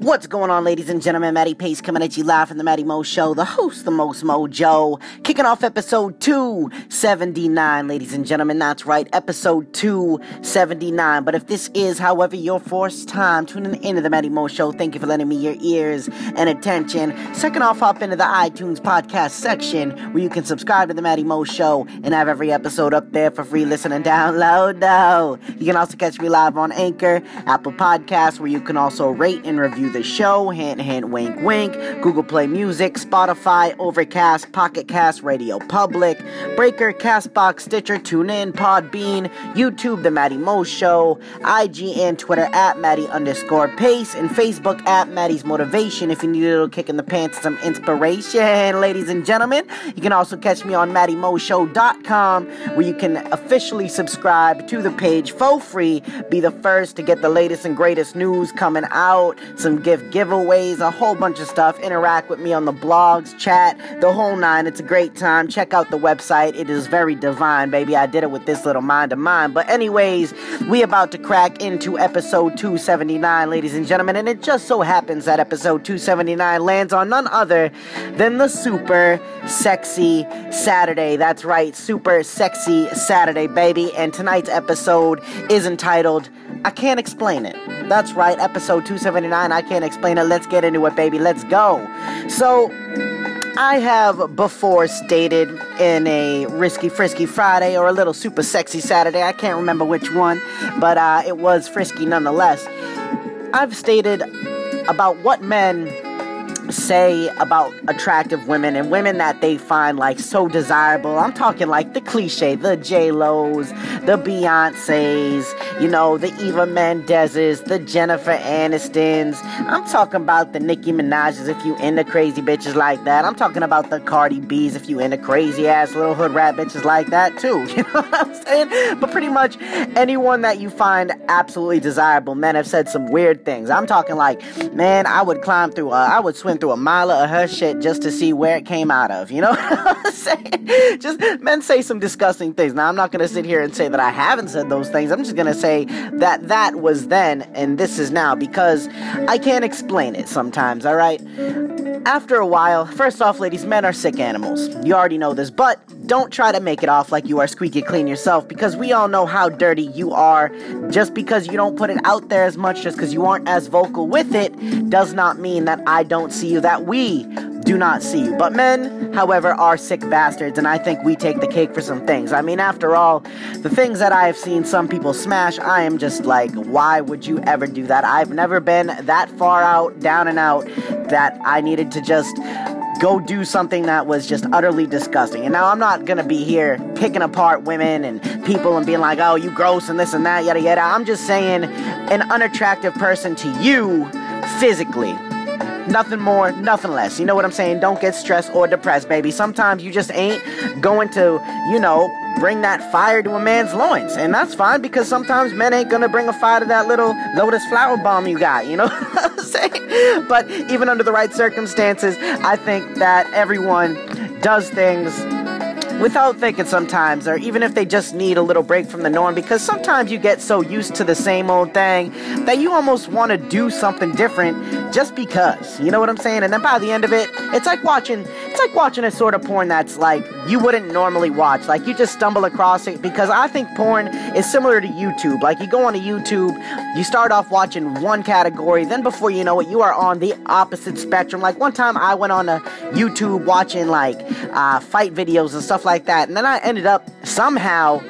What's going on, ladies and gentlemen? Matty Pace coming at you live from the Matty Mo Show, the host, the most mojo, kicking off episode 279, ladies and gentlemen. That's right, episode 279. But if this is, however, your first time tuning into the Matty Mo Show, thank you for lending me your ears and attention. Second off, hop into the iTunes podcast section where you can subscribe to the Matty Mo Show and have every episode up there for free listen and download. You can also catch me live on Anchor, Apple Podcasts, where you can also rate and review the show, hint, hint, wink, wink, Google Play Music, Spotify, Overcast, Pocket Cast, Radio Public, Breaker, Castbox, Stitcher, TuneIn, Podbean, YouTube, The Matty Mo Show, IG and Twitter at Matty underscore Pace, and Facebook at Matty's Motivation if you need a little kick in the pants some inspiration, ladies and gentlemen. You can also catch me on MattyMoShow.com where you can officially subscribe to the page for free, be the first to get the latest and greatest news coming out, some give giveaways, a whole bunch of stuff. Interact with me on the blogs, chat, the whole nine. It's a great time. Check out the website. It is very divine, baby. I did it with this little mind of mine. But anyways, we about to crack into episode 279, ladies and gentlemen, and it just so happens that episode 279 lands on none other than the super sexy Saturday. That's right, super sexy Saturday, baby. And tonight's episode is entitled I Can't Explain It. That's right, episode 279. I can't explain it. Let's get into it, baby. Let's go. So, I have before stated in a Risky Frisky Friday or a little Super Sexy Saturday, I can't remember which one, but uh, it was frisky nonetheless. I've stated about what men say about attractive women and women that they find like so desirable. I'm talking like the cliche, the J Lo's, the Beyonces, you know, the Eva Mendezes, the Jennifer Anistons. I'm talking about the Nicki Minaj's if you into crazy bitches like that. I'm talking about the Cardi B's if you into crazy ass little hood rat bitches like that too. You know what I'm saying? But pretty much anyone that you find absolutely desirable, men have said some weird things. I'm talking like, man, I would climb through, uh, I would swim through a mile of her shit just to see where it came out of. You know what I'm saying? Just men say some disgusting things. Now I'm not gonna sit here and say that I haven't said those things. I'm just gonna say that that was then and this is now because I can't explain it sometimes. All right. After a while, first off, ladies, men are sick animals. You already know this, but don't try to make it off like you are squeaky clean yourself because we all know how dirty you are. Just because you don't put it out there as much, just because you aren't as vocal with it, does not mean that I don't see you, that we do not see you. But men, however, are sick bastards, and I think we take the cake for some things. I mean, after all, the things that I have seen some people smash, I am just like, why would you ever do that? I've never been that far out, down and out, that I needed to just go do something that was just utterly disgusting. And now I'm not gonna be here picking apart women and people and being like, oh, you gross and this and that, yada yada. I'm just saying an unattractive person to you physically. Nothing more, nothing less. You know what I'm saying? Don't get stressed or depressed, baby. Sometimes you just ain't going to, you know, bring that fire to a man's loins. And that's fine because sometimes men ain't gonna bring a fire to that little lotus flower bomb you got, you know what I'm saying? But even under the right circumstances, I think that everyone does things without thinking sometimes, or even if they just need a little break from the norm, because sometimes you get so used to the same old thing that you almost want to do something different just because. You know what I'm saying? And then by the end of it, it's like watching it's like watching a sort of porn that's like you wouldn't normally watch. Like you just stumble across it because I think porn is similar to YouTube. Like you go on to YouTube, you start off watching one category, then before you know it, you are on the opposite spectrum. Like one time I went on a YouTube watching like uh, fight videos and stuff like that, and then I ended up somehow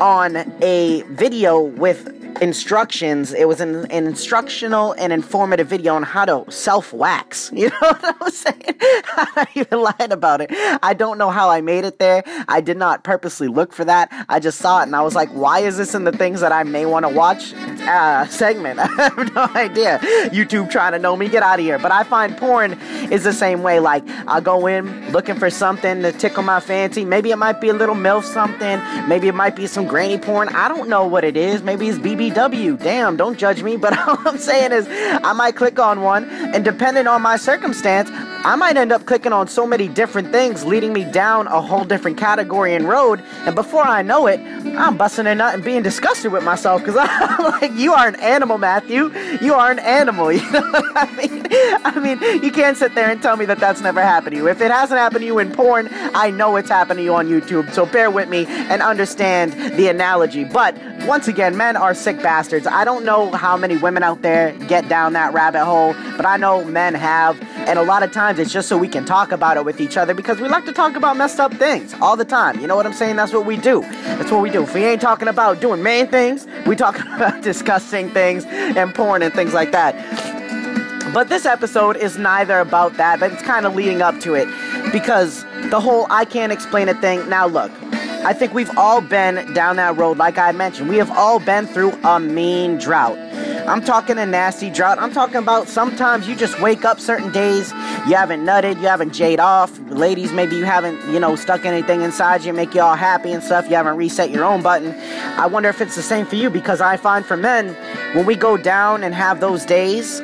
on a video with instructions. It was an, an, instructional and informative video on how to self wax. You know what I was saying? I'm not even lying about it. I don't know how I made it there. I did not purposely look for that. I just saw it and I was like, why is this in the things that I may want to watch uh, segment? I have no idea. YouTube trying to know me, get out of here. But I find porn is the same way. Like, I'll go in looking for something to tickle my fancy. Maybe it might be a little MILF something. Maybe it might be some granny porn. I don't know what it is. Maybe it's BBW. Damn, don't judge me. But all I'm saying is, I might click on one, and depending on my circumstance, I might end up clicking on so many different things, leading me down a whole different category and road. And before I know it, I'm busting a nut and being disgusted with myself because I'm like, you are an animal, Matthew. You are an animal. You know what I mean, I mean, you can't sit there and tell me that that's never happened to you. If it hasn't happened to you in porn, I know it's happened to you on YouTube. So bear with me and understand the analogy. But once again, men are sick bastards. I don't know how many women out there get down that rabbit hole, but I know men have. And a lot of times it's just so we can talk about it with each other because we like to talk about messed up things all the time. You know what I'm saying? That's what we do. That's what we do. If we ain't talking about doing main things, we talking about discussing things and porn and things like that. But this episode is neither about that, but it's kind of leading up to it because the whole I can't explain it thing. Now, look, I think we've all been down that road, like I mentioned. We have all been through a mean drought. I'm talking a nasty drought. I'm talking about sometimes you just wake up certain days, you haven't nutted, you haven't jade off. Ladies, maybe you haven't, you know, stuck anything inside you, make you all happy and stuff. You haven't reset your own button. I wonder if it's the same for you because I find for men, when we go down and have those days,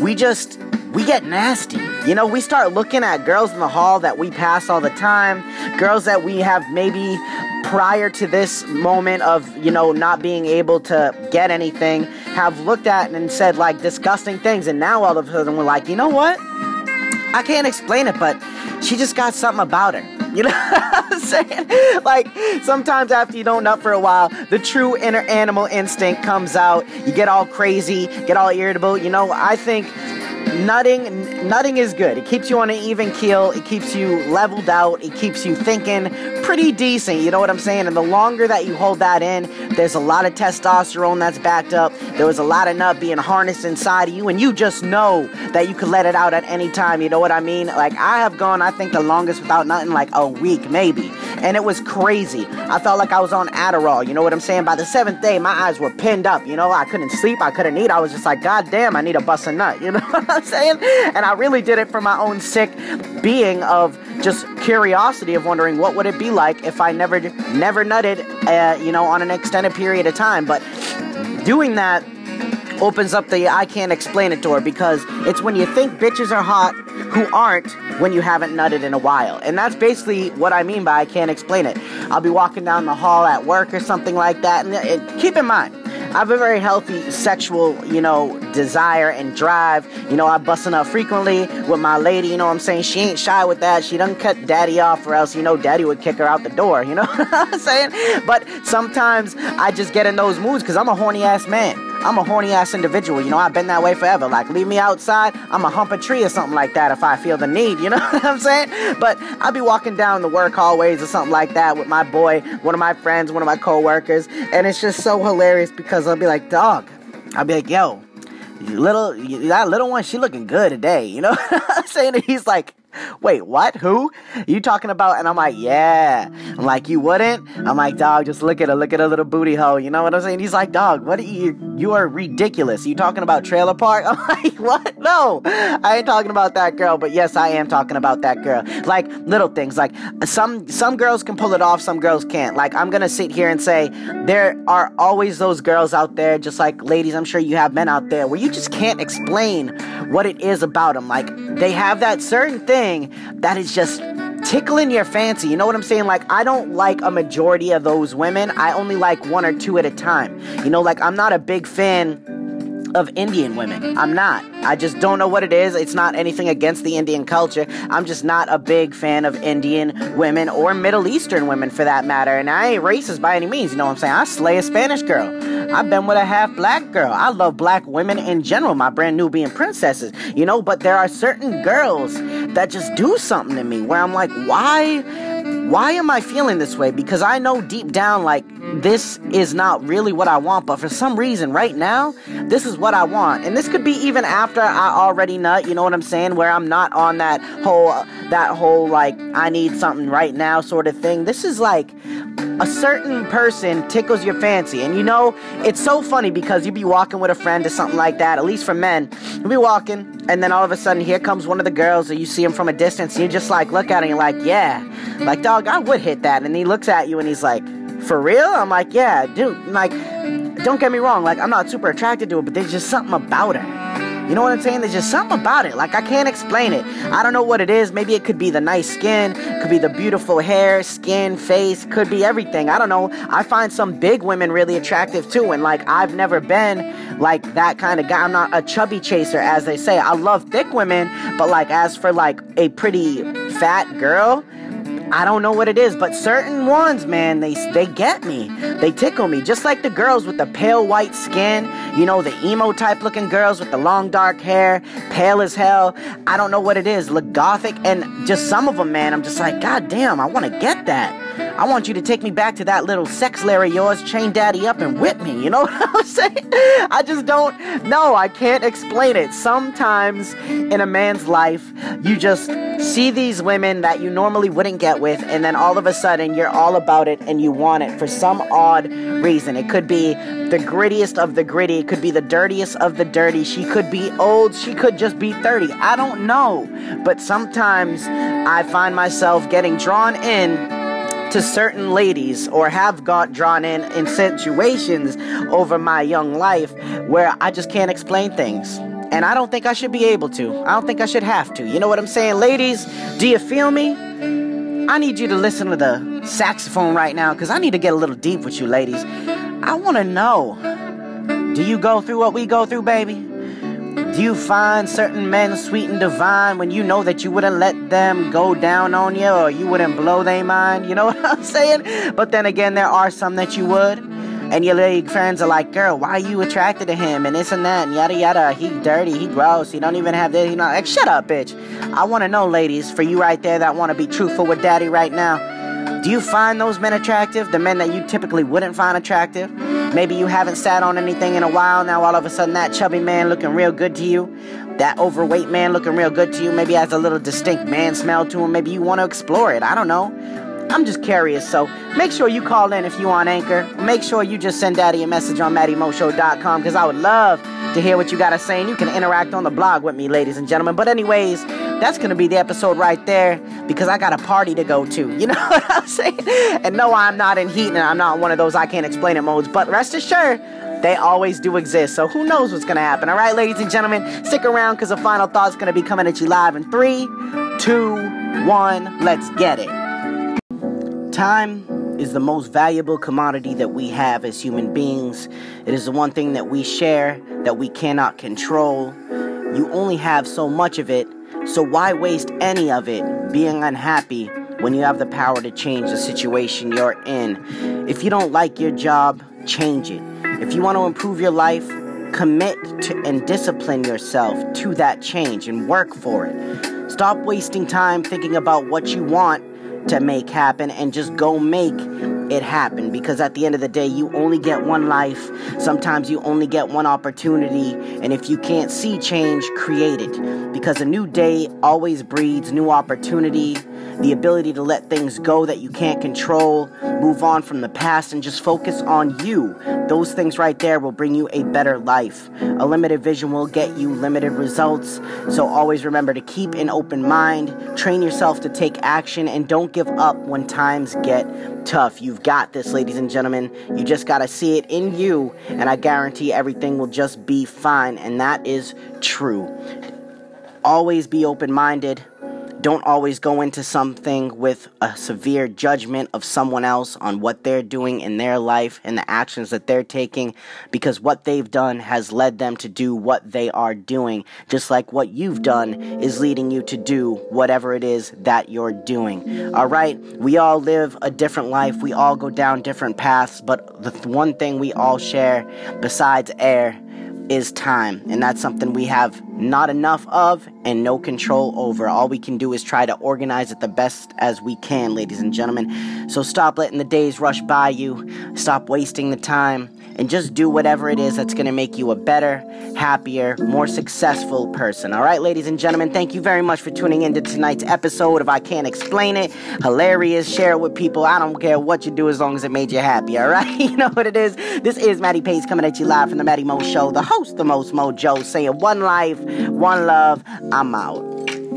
we just we get nasty. You know, we start looking at girls in the hall that we pass all the time, girls that we have maybe prior to this moment of, you know, not being able to get anything, have looked at and said like disgusting things. And now all of a sudden we're like, you know what? I can't explain it, but she just got something about her. You know what I'm saying? Like, sometimes after you don't nut for a while, the true inner animal instinct comes out. You get all crazy, get all irritable. You know, I think nutting nutting is good. It keeps you on an even keel. It keeps you leveled out. It keeps you thinking pretty decent. You know what I'm saying? And the longer that you hold that in, there's a lot of testosterone that's backed up. There was a lot of nut being harnessed inside of you, and you just know that you could let it out at any time. You know what I mean? Like I have gone, I think the longest without nothing like a week maybe, and it was crazy. I felt like I was on Adderall. You know what I'm saying? By the seventh day, my eyes were pinned up. You know, I couldn't sleep. I couldn't eat. I was just like, God damn, I need a bust a nut. You know what I'm saying? And I really did it for my own sick being of just curiosity of wondering what would it be like if I never never nutted, uh, you know, on an extended period of time. But doing that opens up the I can't explain it door because it's when you think bitches are hot who aren't when you haven't nutted in a while. And that's basically what I mean by I can't explain it. I'll be walking down the hall at work or something like that. And it, keep in mind, I have a very healthy sexual, you know, desire and drive. You know, I'm busting up frequently with my lady, you know what I'm saying? She ain't shy with that. She doesn't cut daddy off or else, you know, daddy would kick her out the door, you know what I'm saying? But sometimes I just get in those moods because I'm a horny ass man. I'm a horny ass individual, you know, I've been that way forever. Like, leave me outside, I'm a hump a tree or something like that if I feel the need, you know what I'm saying? But I'll be walking down the work hallways or something like that with my boy, one of my friends, one of my co-workers, and it's just so hilarious because I'll be like, dog, I'll be like, yo, little that little one, she looking good today, you know what I'm saying? And he's like, wait, what? Who? You talking about? And I'm like, yeah. I'm like, you wouldn't? I'm like, dog, just look at her, look at her little booty hole. You know what I'm saying? He's like, dog, what are you? You are ridiculous. You talking about trailer park? I'm like, what? No, I ain't talking about that girl. But yes, I am talking about that girl. Like little things. Like some some girls can pull it off, some girls can't. Like I'm gonna sit here and say there are always those girls out there, just like ladies. I'm sure you have men out there where you just can't explain what it is about them. Like they have that certain thing thing that is just tickling your fancy. You know what I'm saying? Like, I don't like a majority of those women. I only like one or two at a time. You know, like, I'm not a big fan of Indian women. I'm not. I just don't know what it is. It's not anything against the Indian culture. I'm just not a big fan of Indian women or Middle Eastern women for that matter. And I ain't racist by any means. You know what I'm saying? I slay a Spanish girl. I've been with a half black girl. I love black women in general, my brand Nubian princesses. You know, but there are certain girls that just do something to me where I'm like, why? Why am I feeling this way? Because I know deep down, like, this is not really what I want, but for some reason, right now, this is what I want. And this could be even after I already nut, you know what I'm saying? Where I'm not on that whole, that whole, like, I need something right now sort of thing. This is like, a certain person tickles your fancy. And you know, it's so funny because you'd be walking with a friend or something like that, at least for men. you'd be walking, and then all of a sudden, here comes one of the girls, or you see him from a distance, and you just like look at him, and you're like, yeah. Like, dog, I would hit that. And he looks at you and he's like, for real? I'm like, yeah, dude. Like, don't get me wrong. Like, I'm not super attracted to it, but there's just something about her. You know what I'm saying? There's just something about it. Like I can't explain it. I don't know what it is. Maybe it could be the nice skin, could be the beautiful hair, skin, face, could be everything. I don't know. I find some big women really attractive too. And like I've never been like that kind of guy. I'm not a chubby chaser, as they say. I love thick women, but like as for like a pretty fat girl, I don't know what it is, but certain ones, man, they they get me. They tickle me. Just like the girls with the pale white skin, you know, the emo type looking girls with the long dark hair, pale as hell. I don't know what it is. Look gothic and just some of them, man, I'm just like, God damn, I want to get that. I want you to take me back to that little sex lair of yours, chain daddy up and whip me. You know what I'm saying? I just don't know. I can't explain it. Sometimes in a man's life, you just see these women that you normally wouldn't get with, and then all of a sudden you're all about it and you want it for some odd reason. It could be the grittiest of the gritty, it could be the dirtiest of the dirty. She could be old, she could just be 30. I don't know. But sometimes I find myself getting drawn in to certain ladies or have got drawn in in situations over my young life where I just can't explain things. And I don't think I should be able to. I don't think I should have to. You know what I'm saying? Ladies, do you feel me? I need you to listen to the saxophone right now because I need to get a little deep with you, ladies. I want to know do you go through what we go through, baby? Do you find certain men sweet and divine when you know that you wouldn't let them go down on you or you wouldn't blow their mind? You know what I'm saying? But then again, there are some that you would. And your lady friends are like, girl, why are you attracted to him? And this and that, and yada yada. He dirty, he gross, he don't even have this, he not like, shut up, bitch. I wanna know, ladies, for you right there that wanna be truthful with daddy right now. Do you find those men attractive? The men that you typically wouldn't find attractive? Maybe you haven't sat on anything in a while. Now all of a sudden that chubby man looking real good to you. That overweight man looking real good to you. Maybe has a little distinct man smell to him. Maybe you want to explore it. I don't know. I'm just curious, so make sure you call in if you on Anchor. Make sure you just send Daddy a message on MattyMoShow.com because I would love to hear what you got to say. And you can interact on the blog with me, ladies and gentlemen. But, anyways, that's going to be the episode right there because I got a party to go to. You know what I'm saying? And no, I'm not in heat and I'm not one of those I can't explain it modes. But rest assured, they always do exist. So who knows what's going to happen? All right, ladies and gentlemen, stick around because the final thought's going to be coming at you live in three, two, one. Let's get it. Time is the most valuable commodity that we have as human beings. It is the one thing that we share that we cannot control. You only have so much of it, so why waste any of it being unhappy when you have the power to change the situation you're in? If you don't like your job, change it. If you want to improve your life, commit to and discipline yourself to that change and work for it. Stop wasting time thinking about what you want to make happen and just go make it happen. Because at the end of the day you only get one life. Sometimes you only get one opportunity. And if you can't see change create it. Because a new day always breeds new opportunity the ability to let things go that you can't control, move on from the past, and just focus on you. Those things right there will bring you a better life. A limited vision will get you limited results. So always remember to keep an open mind, train yourself to take action, and don't give up when times get tough. You've got this, ladies and gentlemen. You just got to see it in you, and I guarantee everything will just be fine. And that is true. Always be open minded don't always go into something with a severe judgment of someone else on what they're doing in their life and the actions that they're taking because what they've done has led them to do what they are doing, just like what you've done is leading you to do whatever it is that you're doing. All right, we all live a different life, we all go down different paths, but the one thing we all share besides air is time. And that's something we have not enough of and no control over. All we can do is try to organize it the best as we can, ladies and gentlemen. So stop letting the days rush by you, stop wasting the time, and just do whatever it is that's going to make you a better, happier, more successful person. All right, ladies and gentlemen, thank you very much for tuning into tonight's episode of I Can't Explain It. Hilarious. Share it with people. I don't care what you do as long as it made you happy. All right, you know what it is. This is Matty Pace coming at you live from the Matty Mo Show, the host, the most Mojo, saying one life, one love. I'm out.